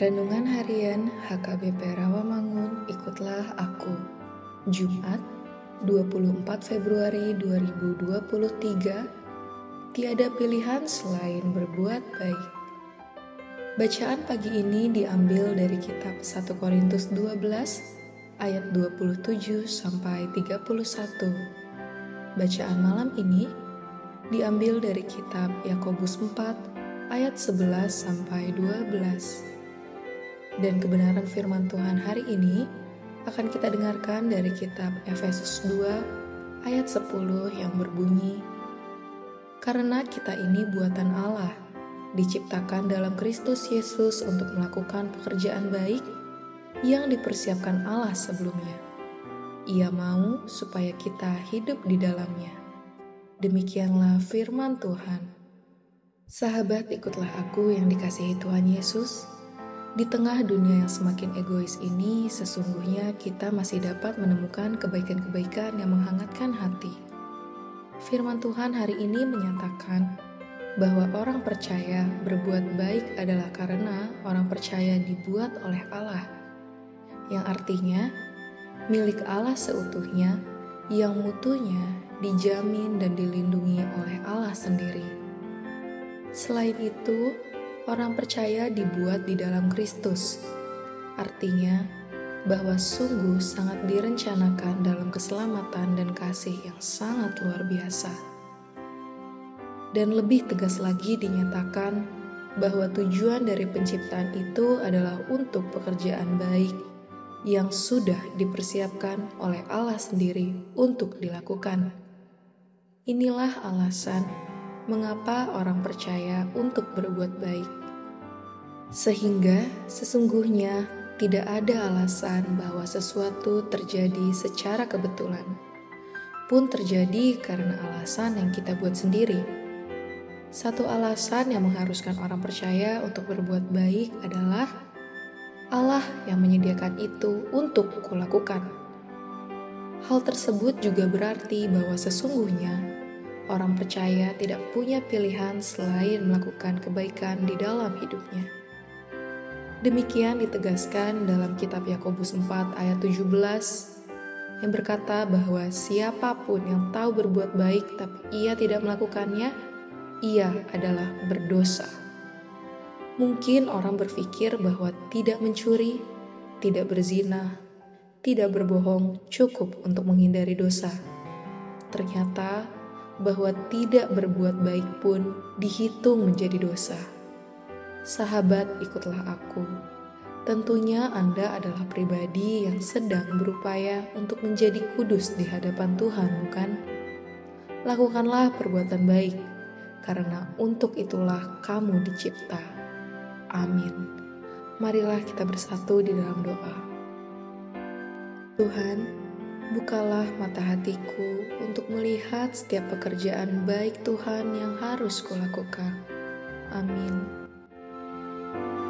Renungan Harian HKBP Rawamangun, ikutlah aku. Jumat, 24 Februari 2023. Tiada pilihan selain berbuat baik. Bacaan pagi ini diambil dari kitab 1 Korintus 12 ayat 27 sampai 31. Bacaan malam ini diambil dari kitab Yakobus 4 ayat 11 sampai 12 dan kebenaran firman Tuhan hari ini akan kita dengarkan dari kitab Efesus 2 ayat 10 yang berbunyi Karena kita ini buatan Allah diciptakan dalam Kristus Yesus untuk melakukan pekerjaan baik yang dipersiapkan Allah sebelumnya. Ia mau supaya kita hidup di dalamnya. Demikianlah firman Tuhan. Sahabat, ikutlah aku yang dikasihi Tuhan Yesus di tengah dunia yang semakin egois ini, sesungguhnya kita masih dapat menemukan kebaikan-kebaikan yang menghangatkan hati. Firman Tuhan hari ini menyatakan bahwa orang percaya berbuat baik adalah karena orang percaya dibuat oleh Allah, yang artinya milik Allah seutuhnya, yang mutunya dijamin dan dilindungi oleh Allah sendiri. Selain itu, orang percaya dibuat di dalam Kristus. Artinya, bahwa sungguh sangat direncanakan dalam keselamatan dan kasih yang sangat luar biasa. Dan lebih tegas lagi dinyatakan bahwa tujuan dari penciptaan itu adalah untuk pekerjaan baik yang sudah dipersiapkan oleh Allah sendiri untuk dilakukan. Inilah alasan mengapa orang percaya untuk berbuat baik. Sehingga sesungguhnya tidak ada alasan bahwa sesuatu terjadi secara kebetulan, pun terjadi karena alasan yang kita buat sendiri. Satu alasan yang mengharuskan orang percaya untuk berbuat baik adalah Allah yang menyediakan itu untuk kulakukan. Hal tersebut juga berarti bahwa sesungguhnya orang percaya tidak punya pilihan selain melakukan kebaikan di dalam hidupnya. Demikian ditegaskan dalam kitab Yakobus 4 ayat 17 yang berkata bahwa siapa pun yang tahu berbuat baik tapi ia tidak melakukannya, ia adalah berdosa. Mungkin orang berpikir bahwa tidak mencuri, tidak berzina, tidak berbohong cukup untuk menghindari dosa. Ternyata bahwa tidak berbuat baik pun dihitung menjadi dosa. Sahabat, ikutlah aku. Tentunya Anda adalah pribadi yang sedang berupaya untuk menjadi kudus di hadapan Tuhan, bukan? Lakukanlah perbuatan baik, karena untuk itulah kamu dicipta. Amin. Marilah kita bersatu di dalam doa. Tuhan, Bukalah mata hatiku untuk melihat setiap pekerjaan baik Tuhan yang harus kulakukan. Amin. thank you